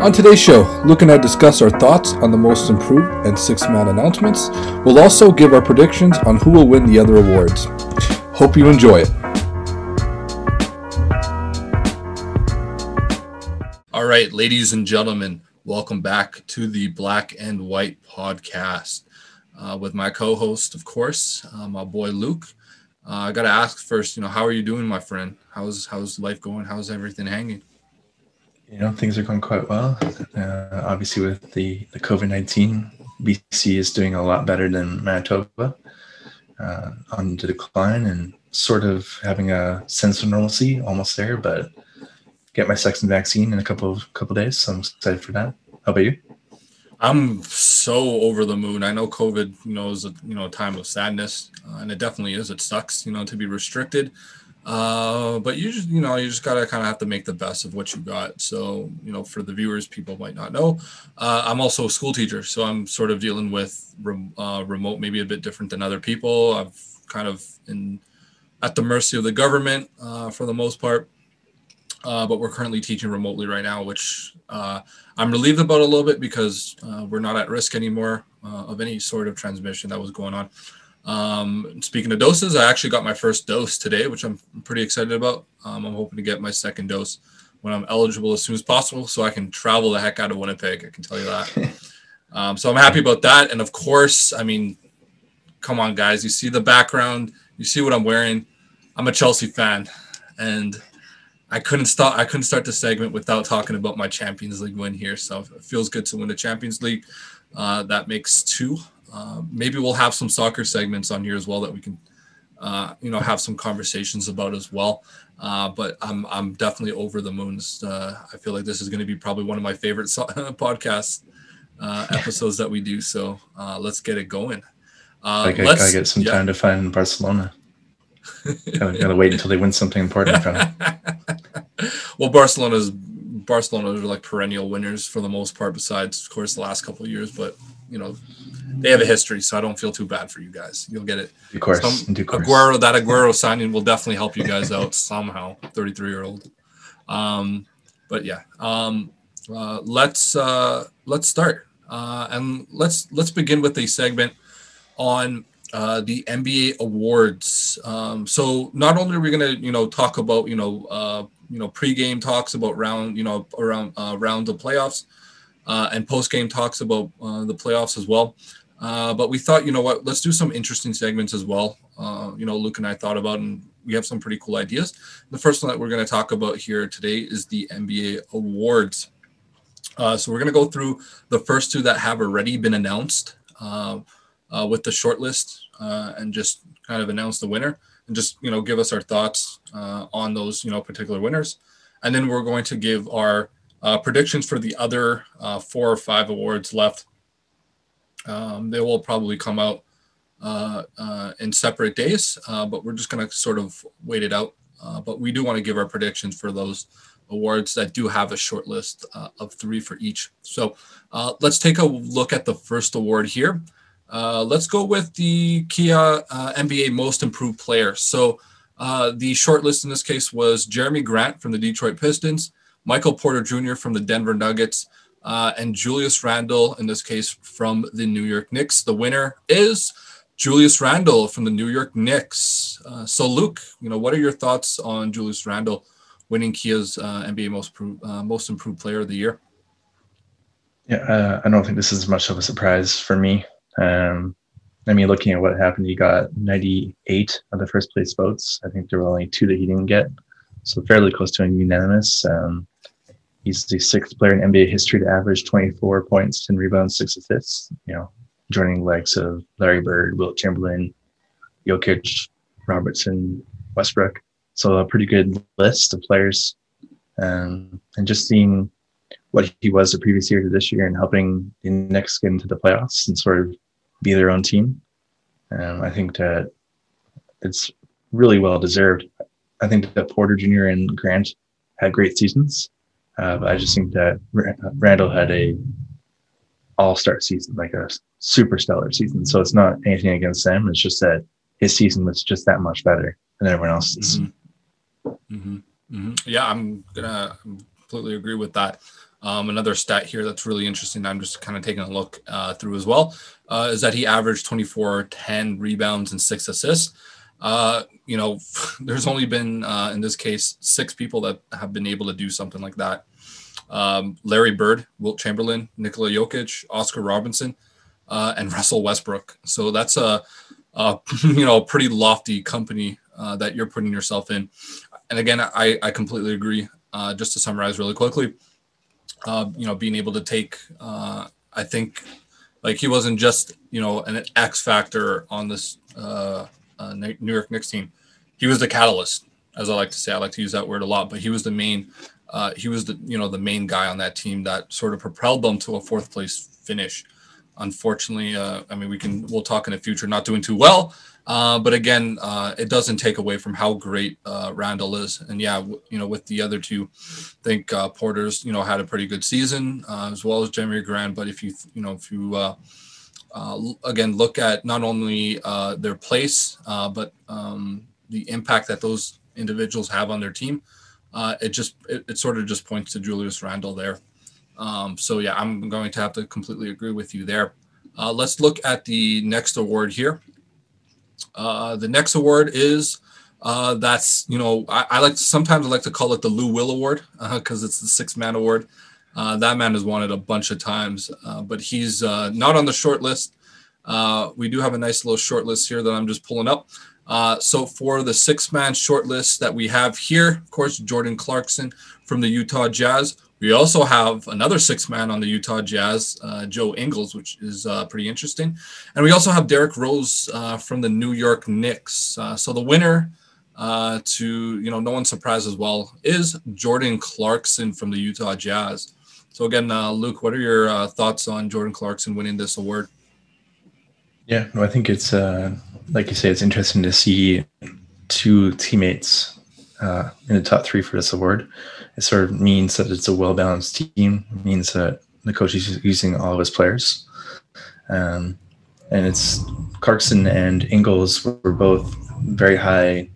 On today's show, Luke and I discuss our thoughts on the most improved and six man announcements. We'll also give our predictions on who will win the other awards. Hope you enjoy it. All right, ladies and gentlemen, welcome back to the Black and White podcast uh, with my co host, of course, uh, my boy Luke. Uh, I got to ask first, you know, how are you doing, my friend? How's, how's life going? How's everything hanging? You know, things are going quite well. Uh, obviously, with the, the COVID 19, BC is doing a lot better than Manitoba uh, on the decline and sort of having a sense of normalcy almost there, but get my second vaccine in a couple of couple days. So I'm excited for that. How about you? I'm so over the moon. I know COVID, you know, is a you know time of sadness, uh, and it definitely is. It sucks, you know, to be restricted. Uh, but you just, you know, you just gotta kind of have to make the best of what you got. So, you know, for the viewers, people might not know, uh, I'm also a school teacher, so I'm sort of dealing with uh, remote, maybe a bit different than other people. I've kind of in at the mercy of the government uh, for the most part. Uh, but we're currently teaching remotely right now, which I'm relieved about a little bit because we're not at risk anymore of any sort of transmission that was going on. Um, speaking of doses, I actually got my first dose today, which I'm pretty excited about. Um, I'm hoping to get my second dose when I'm eligible as soon as possible so I can travel the heck out of Winnipeg. I can tell you that. um, so I'm happy about that. And of course, I mean, come on, guys, you see the background, you see what I'm wearing. I'm a Chelsea fan. And I couldn't stop. I couldn't start the segment without talking about my Champions League win here. So it feels good to win the Champions League. Uh, that makes two. Uh, maybe we'll have some soccer segments on here as well that we can, uh, you know, have some conversations about as well. Uh, but I'm I'm definitely over the moon. Uh, I feel like this is going to be probably one of my favorite so- podcast uh, episodes that we do. So let's get it going. I gotta, gotta get some yeah. time to find Barcelona gotta, gotta wait until they win something important from it. well, Barcelona's Barcelona are like perennial winners for the most part, besides of course the last couple of years. But you know, they have a history, so I don't feel too bad for you guys. You'll get it. Of course, Some, course. Aguero, that Aguero signing will definitely help you guys out somehow. Thirty-three year old. Um, but yeah, um, uh, let's uh, let's start uh, and let's let's begin with a segment on uh, the NBA awards. Um, so not only are we going to, you know, talk about, you know, uh, you know, pregame talks about round, you know, around uh, round of playoffs, uh, and postgame talks about uh, the playoffs as well. Uh, but we thought, you know what, let's do some interesting segments as well. Uh, you know, Luke and I thought about, and we have some pretty cool ideas. The first one that we're going to talk about here today is the NBA awards. Uh, so we're going to go through the first two that have already been announced uh, uh, with the short list uh, and just kind of announce the winner and just you know give us our thoughts on those you know particular winners, and then we're going to give our predictions for the other four or five awards left. Um, they will probably come out uh, uh, in separate days, but we're just going to sort of wait it out. but we do want to give our predictions for those awards that do have a short list of three for each. So let's take a look at the first award here. Uh, let's go with the Kia uh, NBA Most Improved Player. So uh, the short list in this case was Jerami Grant from the Detroit Pistons, Michael Porter Jr. from the Denver Nuggets, uh, and Julius Randle in this case from the New York Knicks. The winner is Julius Randle from the New York Knicks. Uh, so Luke, you know, what are your thoughts on Julius Randle winning Kia's uh, NBA Most Most Improved Player of the Year? Yeah, I don't think this is much of a surprise for me. Um, I mean, looking at what happened, he got 98 of the first place votes. I think there were only two that he didn't get, so fairly close to a unanimous. Um, he's the sixth player in NBA history to average 24 points, 10 rebounds, six assists. You know, joining the likes of Larry Bird, Wilt Chamberlain, Jokic, Robertson, Westbrook. So a pretty good list of players, um, and just seeing what he was the previous year to this year and helping the Knicks get into the playoffs and sort of be their own team. Um, I think that it's really well deserved. I think that Porter Jr. and Grant had great seasons. Uh, but I just think that Randle had a all-star season, like a super stellar season. So it's not anything against them. It's just that his season was just that much better than everyone else's. Mm-hmm. Mm-hmm. Mm-hmm. Yeah, I'm gonna completely agree with that. Um, another stat here that's really interesting, I'm just kind of taking a look uh, through as well, uh, is that he averaged 24, 10 rebounds and six assists. Uh, you know, there's only been, uh, in this case, six people that have been able to do something like that. Um, Larry Bird, Wilt Chamberlain, Nikola Jokic, Oscar Robinson, uh, and Russell Westbrook. So that's a, a you know, pretty lofty company uh, that you're putting yourself in. And again, I, I completely agree. just to summarize really quickly, uh, you know, being able to take, uh, I think, like he wasn't just you know an X factor on this uh, New York Knicks team. He was the catalyst, as I like to say. I like to use that word a lot, but he was the main. Uh, he was the you know the main guy on that team that sort of propelled them to a fourth place finish. Unfortunately, uh, I mean we can we'll talk in the future not doing too well, uh, but again, uh, it doesn't take away from how great uh, Randle is. And yeah, w- you know, with the other two, I think Porter's, you know, had a pretty good season as well as Jerami Grant. But if you, you know, if you, uh, again, look at not only their place, but um, the impact that those individuals have on their team, it just, it, it, sort of just points to Julius Randle there. Um, so yeah, I'm going to have to completely agree with you there. let's look at the next award here. Uh, the next award is uh, that's you know I, I, like to, sometimes I like to call it the Lou Will Award because uh, it's the six man award. Uh, that man has it a bunch of times, uh, but he's not on the short list. we do have a nice little short list here that I'm just pulling up. so for the six man short list that we have here, of course, Jordan Clarkson from the Utah Jazz. We also have another six man on the Utah Jazz, uh, Joe Ingles, which is uh, pretty interesting. And we also have Derrick Rose uh, from the New York Knicks. Uh, so the winner, uh, to you know, no one's surprised as well, is Jordan Clarkson from the Utah Jazz. So again, uh, Luke, what are your thoughts on Jordan Clarkson winning this award? Yeah, no, I think it's like you say, it's interesting to see two teammates in the top three for this award it sort of means that it's a well balanced team. It means that the coach is using all of his players. Um, and it's Clarkson and Ingles were both very high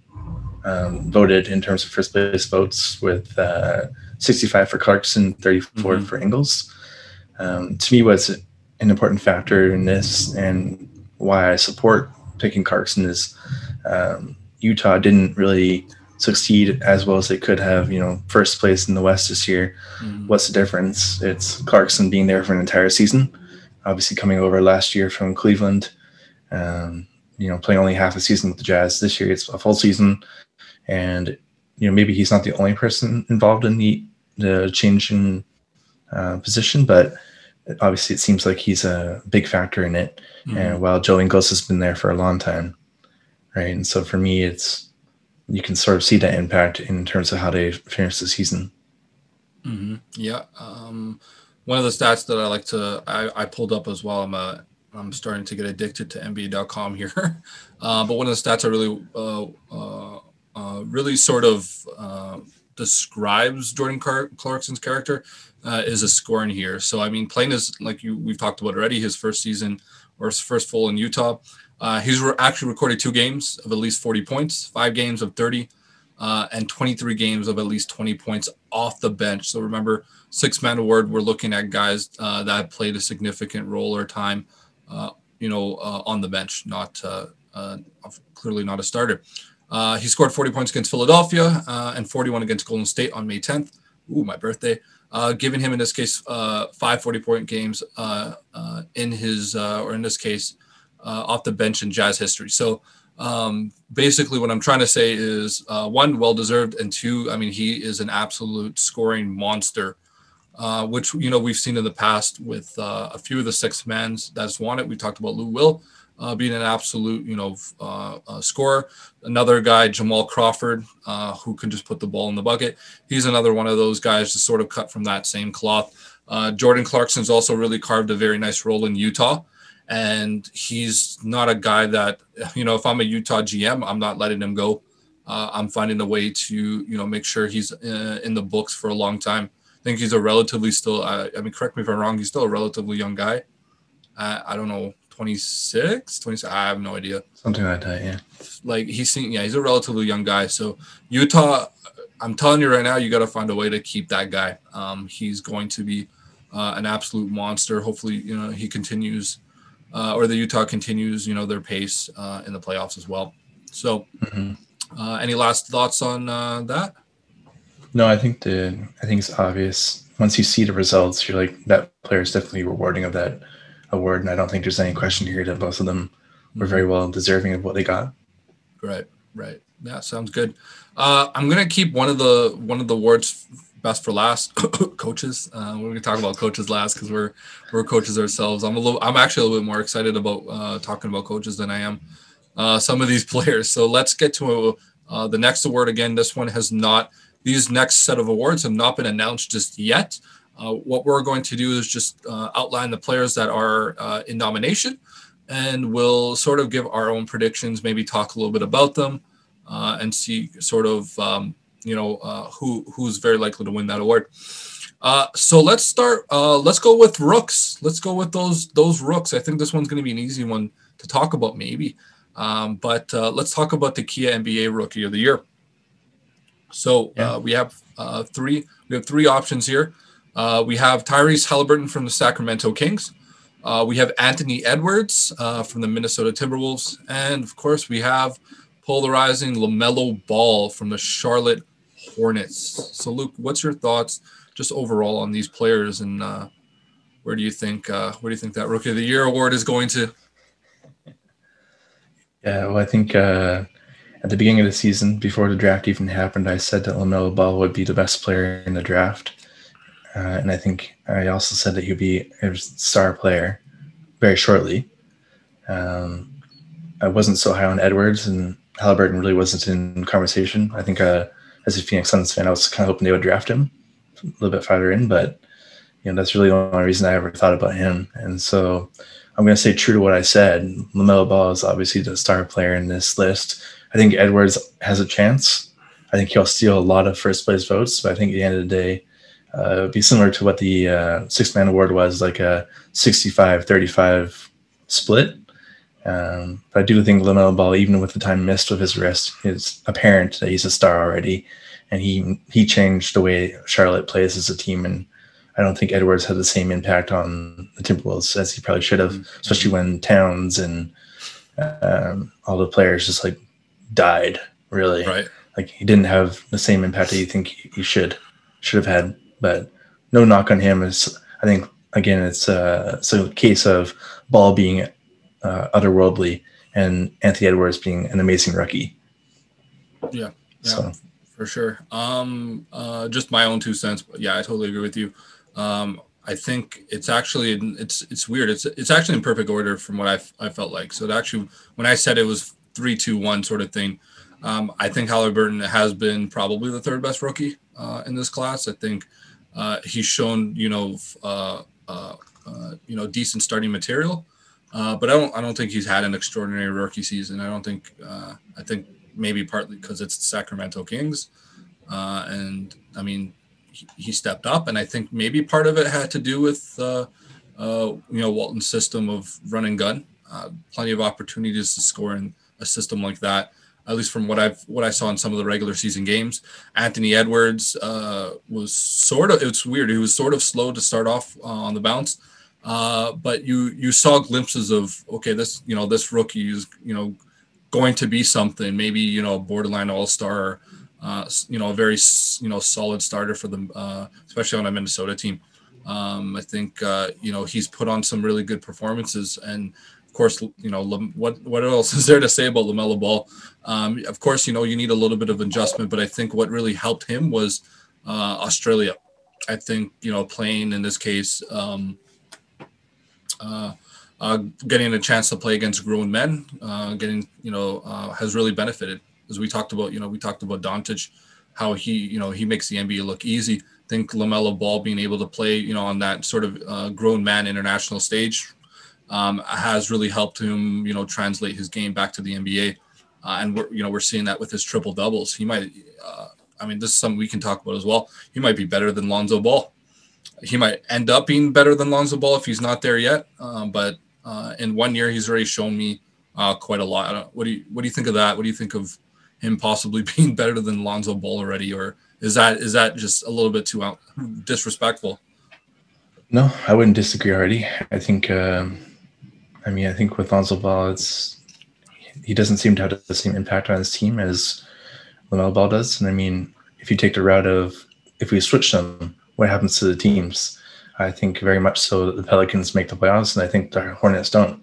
um, voted in terms of first place votes, with uh, 65 for Clarkson, 34 mm-hmm. for Ingles. Um, to me, what's an important factor in this and why I support picking Clarkson is um, Utah didn't really succeed as well as they could have. You know, first place in the West this year. Mm-hmm. What's the difference? It's Clarkson being there for an entire season. Obviously, coming over last year from Cleveland. Um, you know, playing only half a season with the Jazz. This year, it's a full season, and you know maybe he's not the only person involved in the the change in uh, position, but obviously it seems like he's a big factor in it. Mm-hmm. And while Joe Ingles has been there for a long time, right? And so for me, it's you can sort of see that impact in terms of how they finish the season. Mm-hmm. Yeah. Um, one of the stats that I like to I, I pulled up as well. I'm a I'm starting to get addicted to NBA.com here, uh, but one of the stats I really uh, uh, uh really sort of uh, describes Jordan Car- Clarkson's character uh, is a scoring here. So I mean, playing is like you we've talked about already. His first season or his first full in Utah. Uh, he's re- actually recorded two games of at least 40 points, five games of 30, uh, and 23 games of at least 20 points off the bench. So remember, six man award, we're looking at guys uh, that played a significant role or time, uh, you know, uh, on the bench, not uh, clearly not a starter. He scored 40 points against Philadelphia and 41 against Golden State on May 10th. Ooh, my birthday. Uh, giving him in this case uh, five 40 point games uh, in his, or in this case, uh, off the bench in Jazz history. So um, basically, what I'm trying to say is uh, one, well deserved, and two, I mean, he is an absolute scoring monster. Uh, which you know we've seen in the past with uh, a few of the six mans that's won it. We talked about Lou Will uh, being an absolute you know uh, uh, scorer. Another guy, Jamal Crawford, uh, who can just put the ball in the bucket. He's another one of those guys to sort of cut from that same cloth. Jordan Clarkson's also really carved a very nice role in Utah and he's not a guy that you know if i'm a utah gm i'm not letting him go uh, i'm finding a way to you know make sure he's uh, in the books for a long time i think he's a relatively still uh, i mean correct me if i'm wrong he's still a relatively young guy uh, i don't know 26 26 i have no idea something like that yeah like he's seen yeah he's a relatively young guy so utah I'm telling you right now, you got to find a way to keep that guy. Um, he's going to be uh, an absolute monster. Hopefully, you know he continues, uh, or the Utah continues, you know, their pace uh, in the playoffs as well. So, mm-hmm. Uh, any last thoughts on uh, that? No, I think the I think it's obvious. Once you see the results, you're like that player is definitely rewarding of that award, and I don't think there's any question here that both of them were very well deserving of what they got. Right, right. Yeah, sounds good. Uh, I'm gonna keep one of the one of the awards best for last. coaches. Uh, we're gonna talk about coaches last because we're we're coaches ourselves. I'm a little. I'm actually a little bit more excited about uh, talking about coaches than I am uh, some of these players. So let's get to uh, the next award again. This one has not. These next set of awards have not been announced just yet. Uh, what we're going to do is just uh, outline the players that are uh, in nomination, and we'll sort of give our own predictions. Maybe talk a little bit about them, uh, and see sort of um, you know who who's very likely to win that award. Uh, so let's start. Uh, let's go with rooks. Let's go with those those rooks. I think this one's going to be an easy one to talk about, maybe. Um, but uh, let's talk about the Kia NBA Rookie of the Year. So yeah. uh, we have uh, three. We have three options here. Uh, we have Tyrese Halliburton from the Sacramento Kings. Uh, we have Anthony Edwards uh, from the Minnesota Timberwolves, and of course we have polarizing Lamelo Ball from the Charlotte Hornets. So Luke, what's your thoughts just overall on these players, and where do you think where do you think that Rookie of the Year award is going to? Yeah, well, I think uh, at the beginning of the season, before the draft even happened, I said that LaMelo Ball would be the best player in the draft. Uh, and I think I also said that he'd be a star player very shortly. Um, I wasn't so high on Edwards, and Halliburton really wasn't in conversation. I think uh, as a Phoenix Suns fan, I was kind of hoping they would draft him a little bit farther in, but you know that's really the only reason I ever thought about him. And so I'm going to say true to what I said. LaMelo Ball is obviously the star player in this list. I think Edwards has a chance. I think he'll steal a lot of first place votes, but I think at the end of the day, uh, it would be similar to what the uh, six man award was like a 65 35 split. Um, but I do think LaMelo Ball, even with the time missed with his wrist, is apparent that he's a star already. And he he changed the way Charlotte plays as a team and I don't think Edwards had the same impact on the Timberwolves as he probably should have, mm-hmm. especially when Towns and um, all the players just like died. Really, right? Like he didn't have the same impact that you think he should should have had. But no knock on him. Is I think again, it's uh, it's a case of Ball being uh, otherworldly and Anthony Edwards being an amazing rookie. Yeah, yeah, so. for sure. Um, uh, just my own two cents, but yeah, I totally agree with you. Um, I think it's actually it's it's weird. It's it's actually in perfect order from what I I felt like. So it actually when I said it was three two one sort of thing, um, I think Halliburton has been probably the third best rookie uh, in this class. I think uh, he's shown you know uh, uh, uh you know decent starting material, uh, but I don't I don't think he's had an extraordinary rookie season. I don't think I think maybe partly because it's the Sacramento Kings, and I mean he stepped up, and I think maybe part of it had to do with you know Walton's system of run and gun. Plenty of opportunities to score in a system like that. At least from what I've what I saw in some of the regular season games, Anthony Edwards uh, was sort of it's weird. He was sort of slow to start off uh, on the bounce, uh, but you you saw glimpses of okay, this you know this rookie is you know going to be something. Maybe you know borderline all star uh, you know, a very you know solid starter for them, uh, especially on a Minnesota team. Um, I think uh, you know he's put on some really good performances, and course, you know what what else is there to say about Lamelo Ball? Um, of course, you know you need a little bit of adjustment, but I think what really helped him was uh, Australia. I think you know playing in this case. Um, uh, uh, getting a chance to play against grown men, uh, getting you know, uh, has really benefited as we talked about, you know, we talked about Doncic, how he, you know, he makes the NBA look easy. I think Lamelo Ball being able to play, you know, on that sort of uh, grown man international stage um, has really helped him, you know, translate his game back to the NBA. Uh, and we're, you know, we're seeing that with his triple doubles. He might, uh, I mean, this is something we can talk about as well. He might be better than Lonzo Ball. He might end up being better than Lonzo Ball if he's not there yet. Um, but uh, in one year, he's already shown me uh, quite a lot. What do you What do you think of that? What do you think of him possibly being better than Lonzo Ball already, or is that is that just a little bit too out, disrespectful? No, I wouldn't disagree, Already, I think, um, I mean, I think with Lonzo Ball, it's he doesn't seem to have the same impact on his team as LaMelo Ball does. And I mean, if you take the route of if we switch them, what happens to the teams? I think very much so that the Pelicans make the playoffs, and I think the Hornets don't.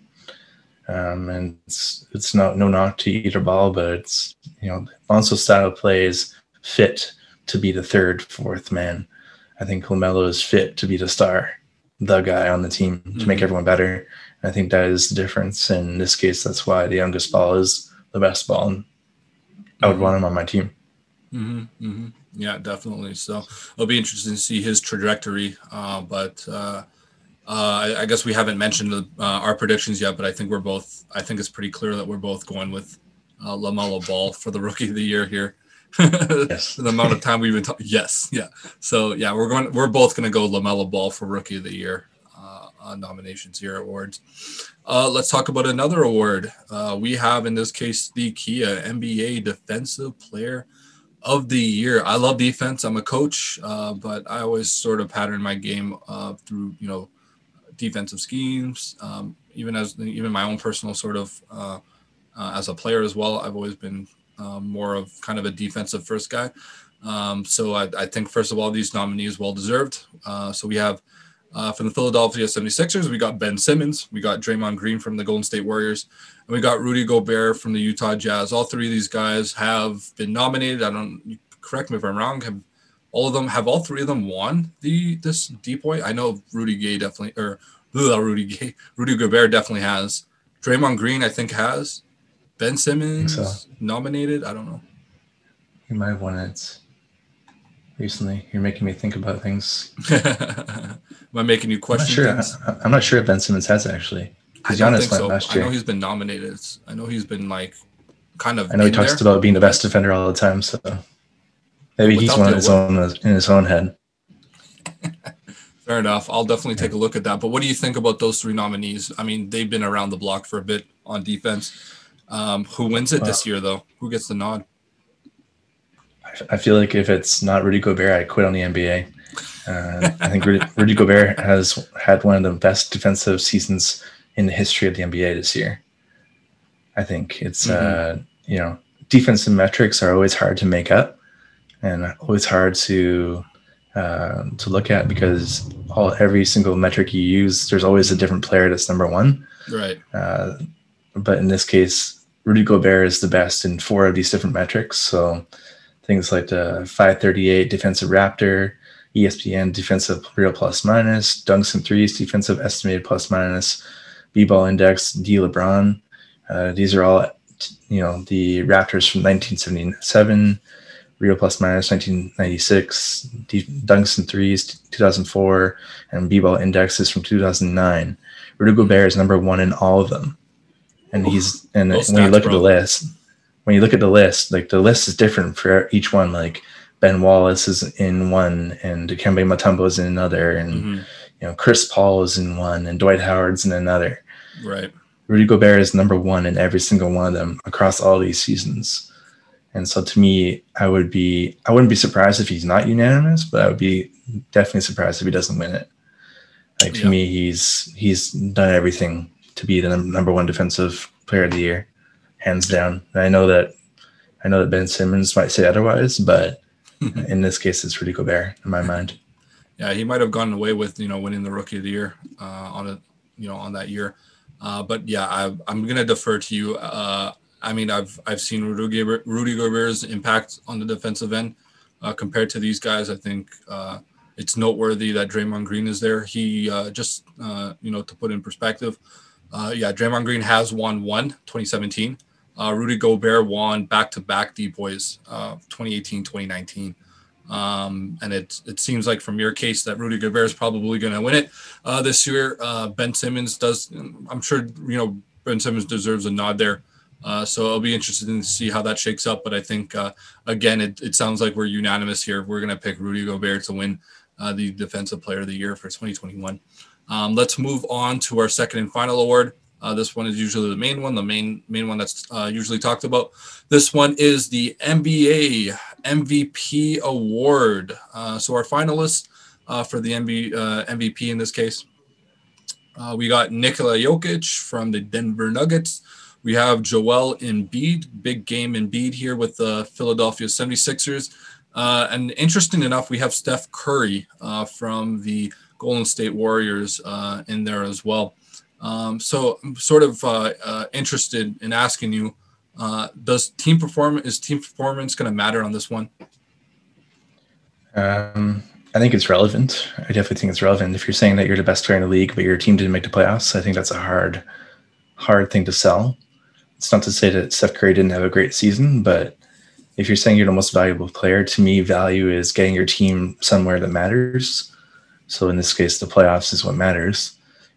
Um, and it's, it's not no knock to either ball, but it's you know Lonzo's style of play is fit to be the third, fourth man. I think LaMelo is fit to be the star, the guy on the team to mm-hmm. make everyone better. I think that is the difference. In this case, that's why the youngest ball is the best ball. And I would mm-hmm. want him on my team. Mm-hmm, mm-hmm. Yeah, definitely. So it'll be interesting to see his trajectory. Uh, but uh, uh, I, I, guess we haven't mentioned uh, our predictions yet, but I think we're both. I think it's pretty clear that we're both going with uh, Lamelo Ball for the Rookie of the Year here. yes. the amount of time we've been talking. Yes, yeah. So yeah, we're going. We're both going to go Lamelo Ball for Rookie of the Year uh, nominations here awards. Uh, let's talk about another award. Uh, we have in this case the Kia NBA Defensive Player of the Year. I love defense. I'm a coach, uh, but I always sort of pattern my game uh, through you know defensive schemes. Um, even as even my own personal sort of uh, as a player as well, I've always been more of kind of a defensive first guy. Um, so I, I, think first of all, these nominees well deserved. so we have uh, from the Philadelphia 76ers, we got Ben Simmons, we got Draymond Green from the Golden State Warriors, and we got Rudy Gobert from the Utah Jazz. All three of these guys have been nominated. I don't correct me if I'm wrong. Have all of them have all three of them won the this DPOY? I know Rudy Gay definitely or ugh, Rudy Gay, Rudy Gobert definitely has. Draymond Green, I think, has. Ben Simmons so. nominated. I don't know. He might have won it recently. You're making me think about things. Am I making you question I'm not sure. I, am not sure if Ben Simmons has actually. Don't think so. I know he's been nominated. I know he's been like kind of. I know he talks there. about being the best defender all the time. So maybe he's one of his own in his own head. Fair enough. I'll definitely take a look at that. But what do you think about those three nominees? I mean, they've been around the block for a bit on defense. Um, who wins it this year, though? Who gets the nod? I feel like if it's not Rudy Gobert, I quit on the NBA. Uh, I think Rudy, Rudy, Gobert has had one of the best defensive seasons in the history of the NBA this year. I think it's mm-hmm. uh, you know defensive metrics are always hard to make up and always hard to uh, to look at because all every single metric you use, there's always a different player that's number one. Right. Uh, but in this case, Rudy Gobert is the best in four of these different metrics. So things like the 538 defensive Raptor, ESPN defensive real plus minus, dunks and threes defensive estimated plus minus, B-ball index, D LeBron. Uh, these are all, you know, the Raptors from 1977, real plus minus 1996, D- dunks and threes 2004, and B-ball indexes from 2009. Rudy Gobert is number one in all of them, and he's and when you look at the list, when you look at the list, like the list is different for each one. Like Ben Wallace is in one, and Dikembe Mutombo is in another, and mm-hmm. you know Chris Paul is in one, and Dwight Howard's in another. Right. Rudy Gobert is number one in every single one of them across all these seasons. And so to me, I would be I wouldn't be surprised if he's not unanimous, but I would be definitely surprised if he doesn't win it. Like to yeah. me, he's he's done everything to be the number one defensive player of the year, hands down. And I know that I know that Ben Simmons might say otherwise, but in this case, it's Rudy Gobert in my mind. Yeah, he might have gone away with you know winning the Rookie of the Year uh, on a you know on that year, uh, but yeah, I, am gonna defer to you. Uh, I mean, I've I've seen Rudy, Gobert, Rudy Gobert's impact on the defensive end uh, compared to these guys. I think uh, it's noteworthy that Draymond Green is there. He uh, just you know to put in perspective, yeah, Draymond Green has won one 2017. Uh, Rudy Gobert won back-to-back DPOYs, uh, 2018, 2019. Um, and it it seems like from your case that Rudy Gobert is probably going to win it uh, this year. Uh, ben Simmons does. I'm sure you know Ben Simmons deserves a nod there. Uh, so I'll be interesting to see how that shakes up. But I think uh, again, it, it sounds like we're unanimous here. We're going to pick Rudy Gobert to win uh, the Defensive Player of the Year for 2021. Um, let's move on to our second and final award. Uh, this one is usually the main one, the main main one that's uh, usually talked about. This one is the NBA MVP award. Uh, so our finalists uh, for the MB, MVP in this case, we got Nikola Jokic from the Denver Nuggets. We have Joel Embiid, big game Embiid here with the Philadelphia 76ers. Uh, and interesting enough, we have Steph Curry uh, from the Golden State Warriors uh, in there as well. Um, so I'm sort of uh, uh, interested in asking you, uh, does team performance is team performance going to matter on this one? Um, I think it's relevant. I definitely think it's relevant. If you're saying that you're the best player in the league, but your team didn't make the playoffs, I think that's a hard, hard thing to sell. It's not to say that Steph Curry didn't have a great season, but if you're saying you're the most valuable player, to me, value is getting your team somewhere that matters. So in this case, the playoffs is what matters.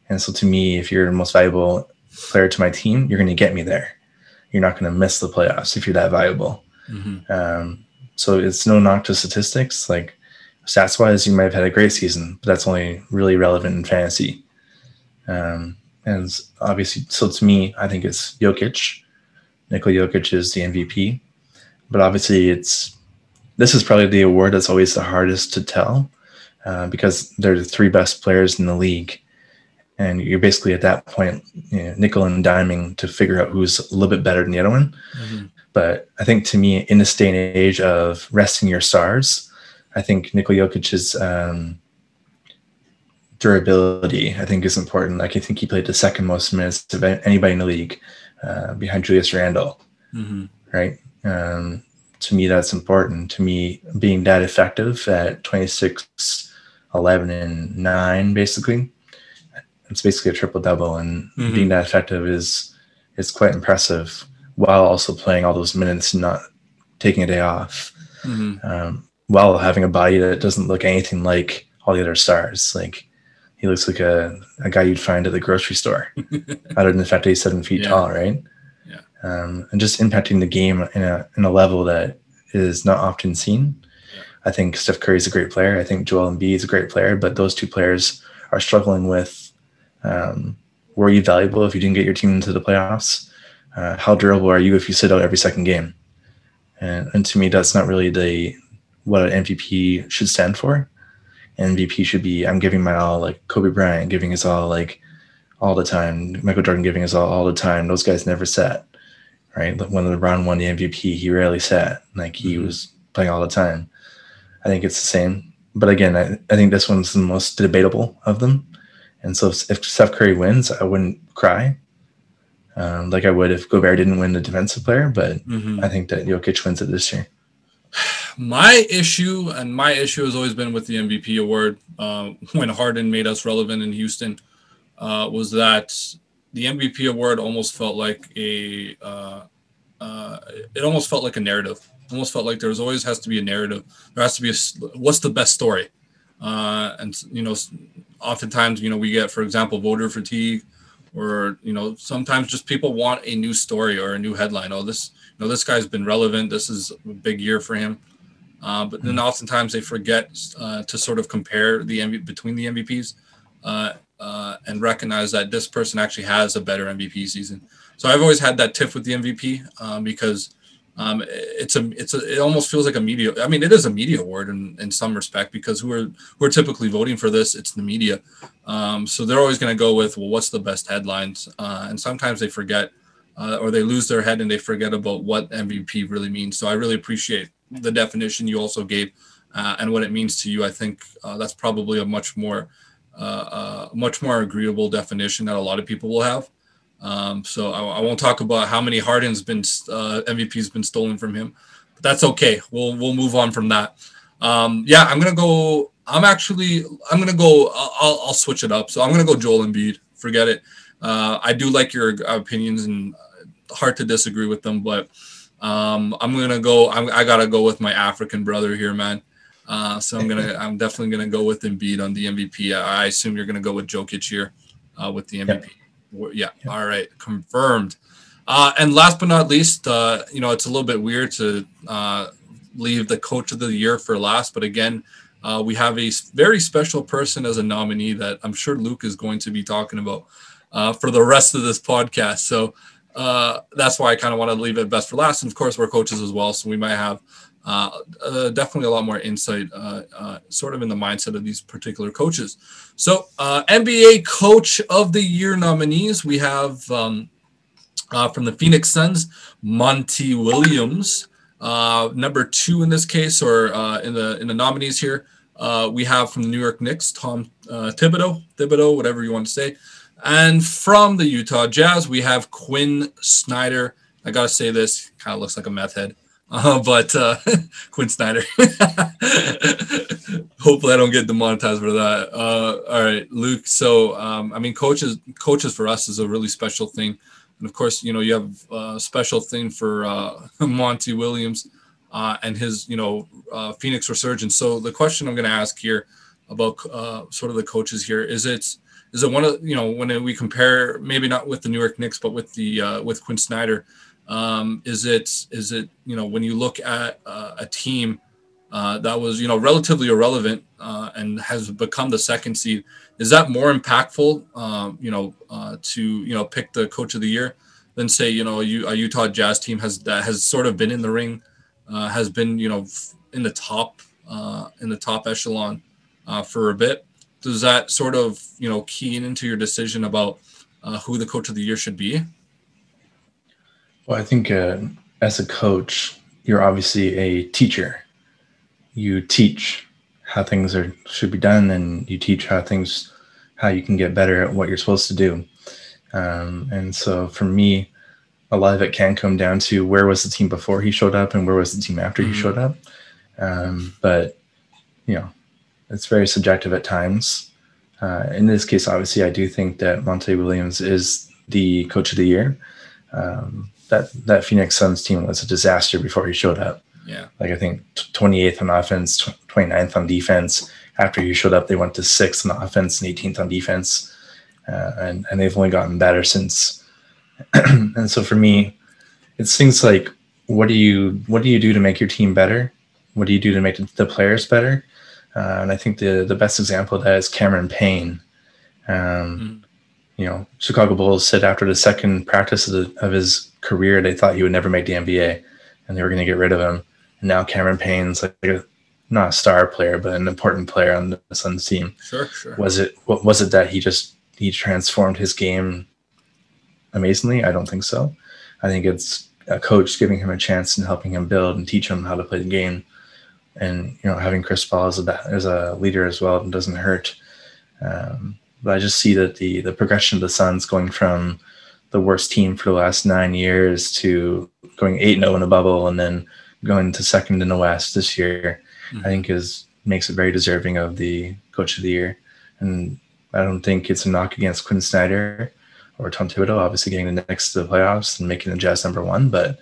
And so to me, if you're the most valuable player to my team, you're going to get me there. You're not going to miss the playoffs if you're that valuable. Mm-hmm. Um, so it's no knock to statistics. Like stats wise, you might have had a great season, but that's only really relevant in fantasy. Um, and obviously, so to me, I think it's Jokic. Nikola Jokic is the MVP, but obviously, it's this is probably the award that's always the hardest to tell uh, because they're the three best players in the league, and you're basically at that point you know, nickel and diming to figure out who's a little bit better than the other one. Mm-hmm. But I think to me, in this day and age of resting your stars, I think Nikola Jokic's um, durability, I think, is important. Like I think he played the second most minutes of anybody in the league, uh, behind Julius Randle. Mm-hmm. Right. Um, to me, that's important. To me, being that effective at 26, 11, and nine, basically, it's basically a triple double, and mm-hmm. being that effective is is quite impressive. While also playing all those minutes and not taking a day off, mm-hmm. um, while having a body that doesn't look anything like all the other stars, like he looks like a, a guy you'd find at the grocery store, other than the fact that he's seven feet yeah. tall, right? Yeah. Um, and just impacting the game in a in a level that is not often seen. Yeah. I think Steph Curry is a great player. I think Joel Embiid is a great player, but those two players are struggling with um, were you valuable if you didn't get your team into the playoffs? Uh, how durable are you if you sit out every second game? And, and to me, that's not really the what an MVP should stand for. MVP should be I'm giving my all, like Kobe Bryant giving his all, like all the time. Michael Jordan giving his all all the time. Those guys never sat, right? When LeBron won the MVP, he rarely sat. Like he mm-hmm. was playing all the time. I think it's the same. But again, I, I think this one's the most debatable of them. And so if, if Steph Curry wins, I wouldn't cry. Um, like I would if Gobert didn't win the defensive player, but mm-hmm. I think that Jokic wins it this year my issue and my issue has always been with the MVP award uh, when Harden made us relevant in Houston uh, was that the MVP award almost felt like a uh, uh, it almost felt like a narrative. Almost felt like there's always has to be a narrative. There has to be a what's the best story, uh, and you know, oftentimes you know we get, for example, voter fatigue, or you know sometimes just people want a new story or a new headline. Oh, this you know this guy's been relevant. This is a big year for him. Uh, but then hmm. oftentimes they forget uh, to sort of compare the MV- between the MVPs uh, uh, and recognize that this person actually has a better MVP season. So I've always had that tiff with the MVP um, because um, it's a it's a it almost feels like a media. I mean, it is a media award in, in some respect because who are who are typically voting for this? It's the media. Um, so they're always going to go with well, what's the best headlines? Uh, and sometimes they forget uh, or they lose their head and they forget about what MVP really means. So I really appreciate the definition you also gave uh, and what it means to you. I think uh, that's probably a much more uh, uh, much more agreeable definition that a lot of people will have. Um, so I, I, won't talk about how many Harden's been uh, MVP's been stolen from him, but that's okay. We'll we'll move on from that. Um, yeah, I'm gonna go. I'm actually I'm gonna go. I'll, I'll switch it up. So I'm gonna go Joel Embiid. Forget it. Uh, I do like your opinions and hard to disagree with them, but um, I'm gonna go. I'm, i got to go with my African brother here, man. Uh, so I'm gonna. I'm definitely gonna go with Embiid on the MVP. I, I assume you're gonna go with Jokic here uh, with the MVP. Yep. Yeah. Yep. All right. Confirmed. Uh, and last but not least, uh, you know, it's a little bit weird to uh, leave the coach of the year for last, but again, uh, we have a very special person as a nominee that I'm sure Luke is going to be talking about. uh, for the rest of this podcast. So uh, that's why I kind of want to leave it best for last. And of course, we're coaches as well, so we might have definitely a lot more insight, uh, uh, sort of in the mindset of these particular coaches. So, uh, NBA Coach of the Year nominees, we have um, uh from the Phoenix Suns, Monty Williams, Uh, number two in this case, or uh, in the in the nominees here. Uh, we have from the New York Knicks, Tom Thibodeau, Thibodeau, whatever you want to say. And from the Utah Jazz, we have Quin Snyder. I gotta say this kind of looks like a meth head. Uh, but uh, Quin Snyder. Hopefully, I don't get demonetized for that. Uh, all right, Luke. So, um, I mean, coaches, coaches for us is a really special thing, and of course, you know, you have a special thing for uh, Monty Williams uh, and his, you know, uh, Phoenix resurgence. So, the question I'm going to ask here about sort of the coaches here is it's is it one of you know when we compare maybe not with the New York Knicks but with the with Quin Snyder um, is it is it you know when you look at uh, a team uh, that was you know relatively irrelevant uh, and has become the second seed, is that more impactful? Um, you know uh, to you know pick the coach of the year than say you know a Utah Jazz team has that has sort of been in the ring, uh, has been you know in the top uh, in the top echelon for a bit. Does that sort of you know key into your decision about who the coach of the year should be? Well, I think uh, as a coach, you're obviously a teacher. You teach how things are should be done, and you teach how things how you can get better at what you're supposed to do. Um, and so, for me, a lot of it can come down to where was the team before he showed up, and where was the team after mm-hmm. he showed up. Um, but you know, it's very subjective at times. Uh, in this case, obviously, I do think that Monty Williams is the coach of the year. Um, that that Phoenix Suns team was a disaster before he showed up. Yeah. Like I think 28th on offense, 29th on defense. After he showed up, they went to sixth on offense and 18th on defense, uh, and and they've only gotten better since. and so for me, it's things like what do you what do you do to make your team better? What do you do to make the players better? Uh, and I think the the best example of that is Cameron Payne. Um, mm you know, Chicago Bulls said after the second practice of, the, of his career, they thought he would never make the NBA and they were going to get rid of him. And now Cameron Payne's like a, not a star player, but an important player on the Suns team. Sure, sure. Was it, what was it that he just, he transformed his game amazingly? I don't think so. I think it's a coach giving him a chance and helping him build and teach him how to play the game. And, you know, having Chris Paul as a, as a leader as well doesn't hurt. Um, but I just see that the the progression of the Suns going from the worst team for the last nine years to going eight zero oh in a bubble and then going to second in the West this year, mm-hmm. I think is makes it very deserving of the Coach of the Year. And I don't think it's a knock against Quin Snyder or Tom Thibodeau, obviously getting the Knicks to the playoffs and making the Jazz number one, but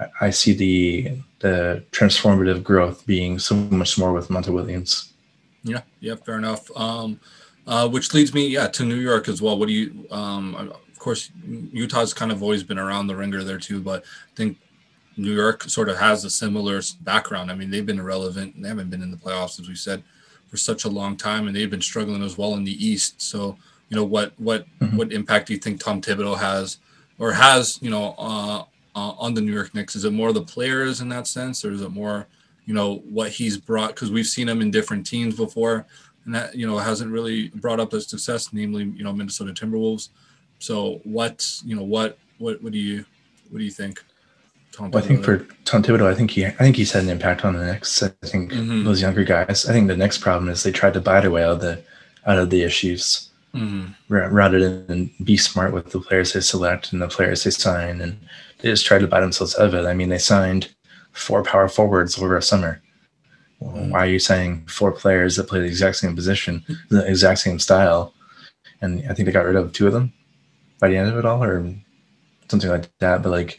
I, I see the the transformative growth being so much more with Monty Williams. Yeah, yeah, fair enough. Um, uh, which leads me, yeah, to New York as well. What do you? Um, of course, Utah's kind of always been around the ringer there too, but I think New York sort of has a similar background. I mean, they've been irrelevant. They haven't been in the playoffs, as we said, for such a long time, and they've been struggling as well in the East. So, you know, what what mm-hmm. what impact do you think Tom Thibodeau has, or has, you know, uh, uh, on the New York Knicks? Is it more the players in that sense, or is it more, you know, what he's brought? Because we've seen him in different teams before and that you know hasn't really brought up the success, namely you know Minnesota Timberwolves. So what you know what what what do you what do you think? Tom well, I think for Tom Thibodeau, I think he I think he's had an impact on the Knicks. I think mm-hmm. those younger guys. I think the next problem is they tried to buy their way out of the out of the issues mm-hmm. rather than be smart with the players they select and the players they sign, and they just tried to buy themselves out of it. I mean, they signed four power forwards over a summer. Why are you saying four players that play the exact same position, the exact same style? And I think they got rid of two of them by the end of it all, or something like that. But like,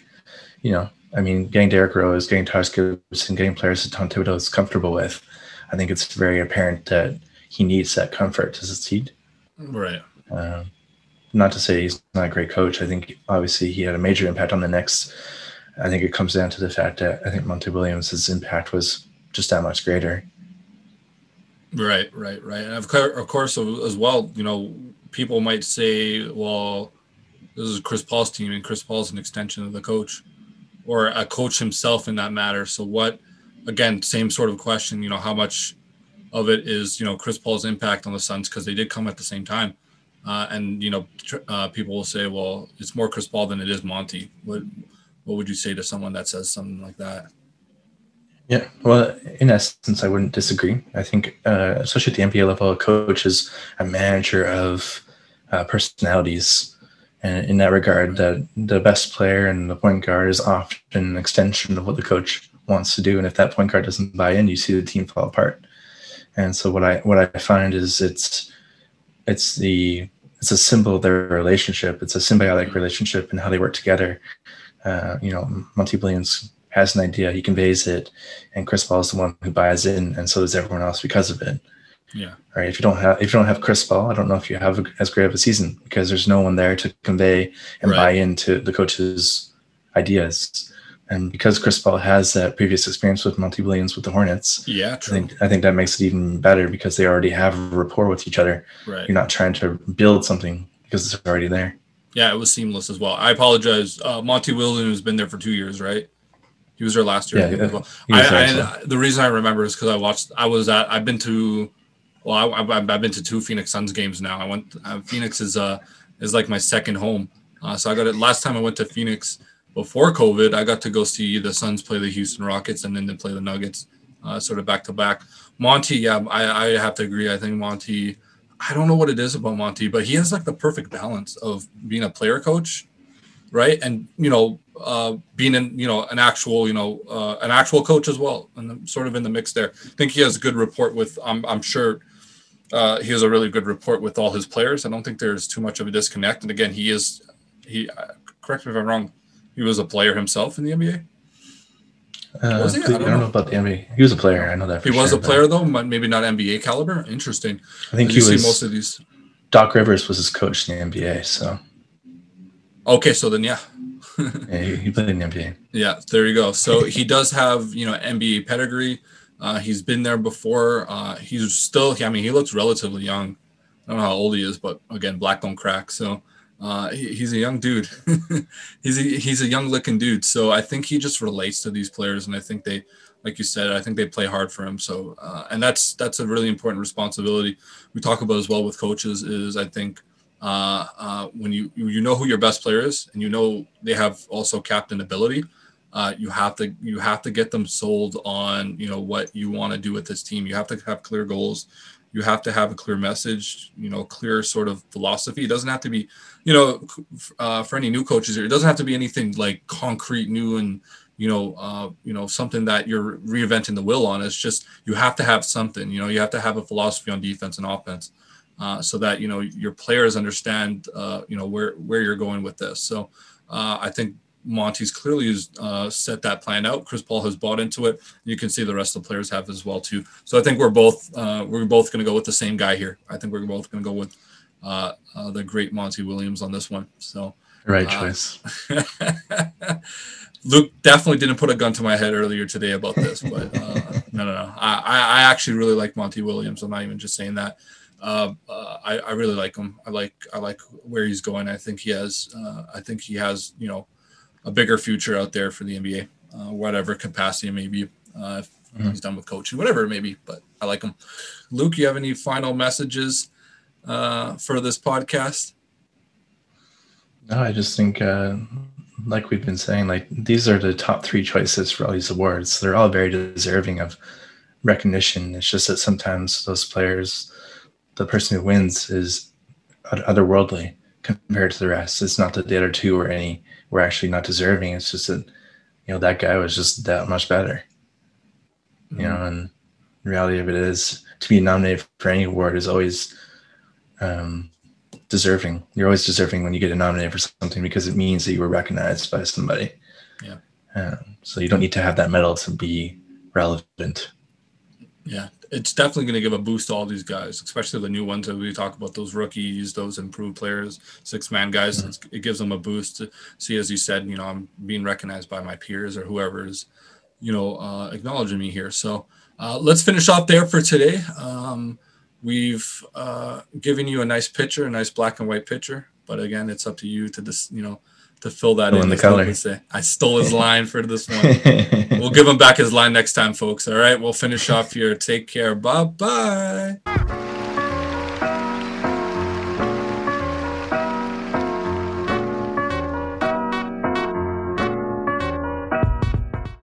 you know, I mean, getting Derrick Rose, getting Taj Gibson, getting players that Tom Thibodeau is comfortable with, I think it's very apparent that he needs that comfort to succeed. Right. Uh, not to say he's not a great coach. I think obviously he had a major impact on the Knicks. I think it comes down to the fact that I think Monty Williams' impact was just that much greater. Right, right, right. And of course, of course, as well, you know, people might say, well, this is Chris Paul's team, and Chris Paul's an extension of the coach, or a coach himself in that matter. So what? Again, same sort of question. You know, how much of it is you know Chris Paul's impact on the Suns because they did come at the same time, uh, and you know uh, people will say, well, it's more Chris Paul than it is Monty. What what would you say to someone that says something like that? Yeah, well, in essence, I wouldn't disagree. I think, uh, especially at the NBA level, a coach is a manager of uh, personalities. And in that regard, that the best player and the point guard is often an extension of what the coach wants to do. And if that point guard doesn't buy in, you see the team fall apart. And so what I what I find is it's it's the it's a symbol of their relationship. It's a symbiotic relationship and how they work together. Uh, you know, Monty Williams has an idea, he conveys it, and Chris Paul is the one who buys in, and so does everyone else because of it. Yeah. Right. If you don't have if you don't have Chris Paul, I don't know if you have a, as great of a season because there's no one there to convey and right. buy into the coach's ideas. And because Chris Paul has that previous experience with Monty Williams with the Hornets, yeah, true. I think I think that makes it even better because they already have a rapport with each other. Right. You're not trying to build something because it's already there. Yeah, it was seamless as well. I apologize. Uh, Monty Williams has been there for two years, right? He was there last year. Yeah, well. I, I, the reason I remember is because I watched. I was at. I've been to. Well, I, have been to two Phoenix Suns games now. I went. Uh, Phoenix is uh is like my second home. Uh, so I got it. Last time I went to Phoenix before COVID, I got to go see the Suns play the Houston Rockets and then they play the Nuggets, uh, sort of back to back. Monty, yeah, I, I have to agree. I think Monty. I don't know what it is about Monty, but he has like the perfect balance of being a player coach, right? And you know, uh, being in you know an actual you know uh, an actual coach as well, and I'm sort of in the mix there. I think he has a good report with. I'm I'm sure uh, he has a really good report with all his players. I don't think there's too much of a disconnect. And again, he is he. Uh, correct me if I'm wrong. He was a player himself in the NBA. Uh, was he? I don't, I don't know. know. about the NBA. He was a player. I know that. he was sure, a player though, but maybe not NBA caliber. Interesting. I think Did he was. most of these. Doc Rivers was his coach in the NBA, so. Okay, so then yeah, yeah, he played in the NBA. Yeah, there you go. So he does have you know NBA pedigree. Uh, he's been there before. Uh, he's still. I mean, he looks relatively young. I don't know how old he is, but again, black don't crack. So uh, he, he's a young dude. he's a, he's a young looking dude. So I think he just relates to these players, and I think they, like you said, I think they play hard for him. So uh, and that's that's a really important responsibility we talk about as well with coaches. Is I think uh, uh, when you you know who your best player is and you know they have also captain ability, uh, you have to you have to get them sold on you know what you want to do with this team. You have to have clear goals. You have to have a clear message. You know, clear sort of philosophy. It doesn't have to be, you know, uh, for any new coaches here, it doesn't have to be anything like concrete, new, and you know, uh, you know, something that you're reinventing the wheel on. It's just you have to have something. You know, you have to have a philosophy on defense and offense uh, so that you know your players understand uh, you know where where you're going with this. So uh, I think Monty's clearly has uh, set that plan out. Chris Paul has bought into it. You can see the rest of the players have as well too. So I think we're both uh, we're both going to go with the same guy here. I think we're both going to go with uh, the great Monty Williams on this one. So right choice. Luke definitely didn't put a gun to my head earlier today about this, but no, no, no. I, I actually really like Monty Williams. I'm not even just saying that. Uh, uh, I, I, really like him. I like I like where he's going. I think he has uh, I think he has you know a bigger future out there for the NBA, uh, whatever capacity maybe. Uh, if mm-hmm. he's done with coaching, whatever it may be. But I like him. Luke, you have any final messages for this podcast? No, I just think like we've been saying, like these are the top three choices for all these awards. They're all very deserving of recognition. It's just that sometimes those players the person who wins is otherworldly compared to the rest. It's not that the other two were any were actually not deserving. It's just that you know that guy was just that much better. Mm-hmm. You know, and the reality of it is to be nominated for any award is always um, deserving. You're always deserving when you get nominated for something because it means that you were recognized by somebody. Yeah. Um, so you don't need to have that medal to be relevant. Yeah, it's definitely going to give a boost to all these guys, especially the new ones that we talk about. Those rookies, those improved players, six man guys. Mm-hmm. It gives them a boost to see, as you said, you know, I'm being recognized by my peers or whoever is, you know, uh, acknowledging me here. So uh, let's finish off there for today. Um, we've uh, given you a nice picture, a nice black and white picture. But again, it's up to you to just you know to fill that in. in the color. say. I stole his line for this one. we'll give him back his line next time, folks. All right, we'll finish off here. Take care. Bye bye.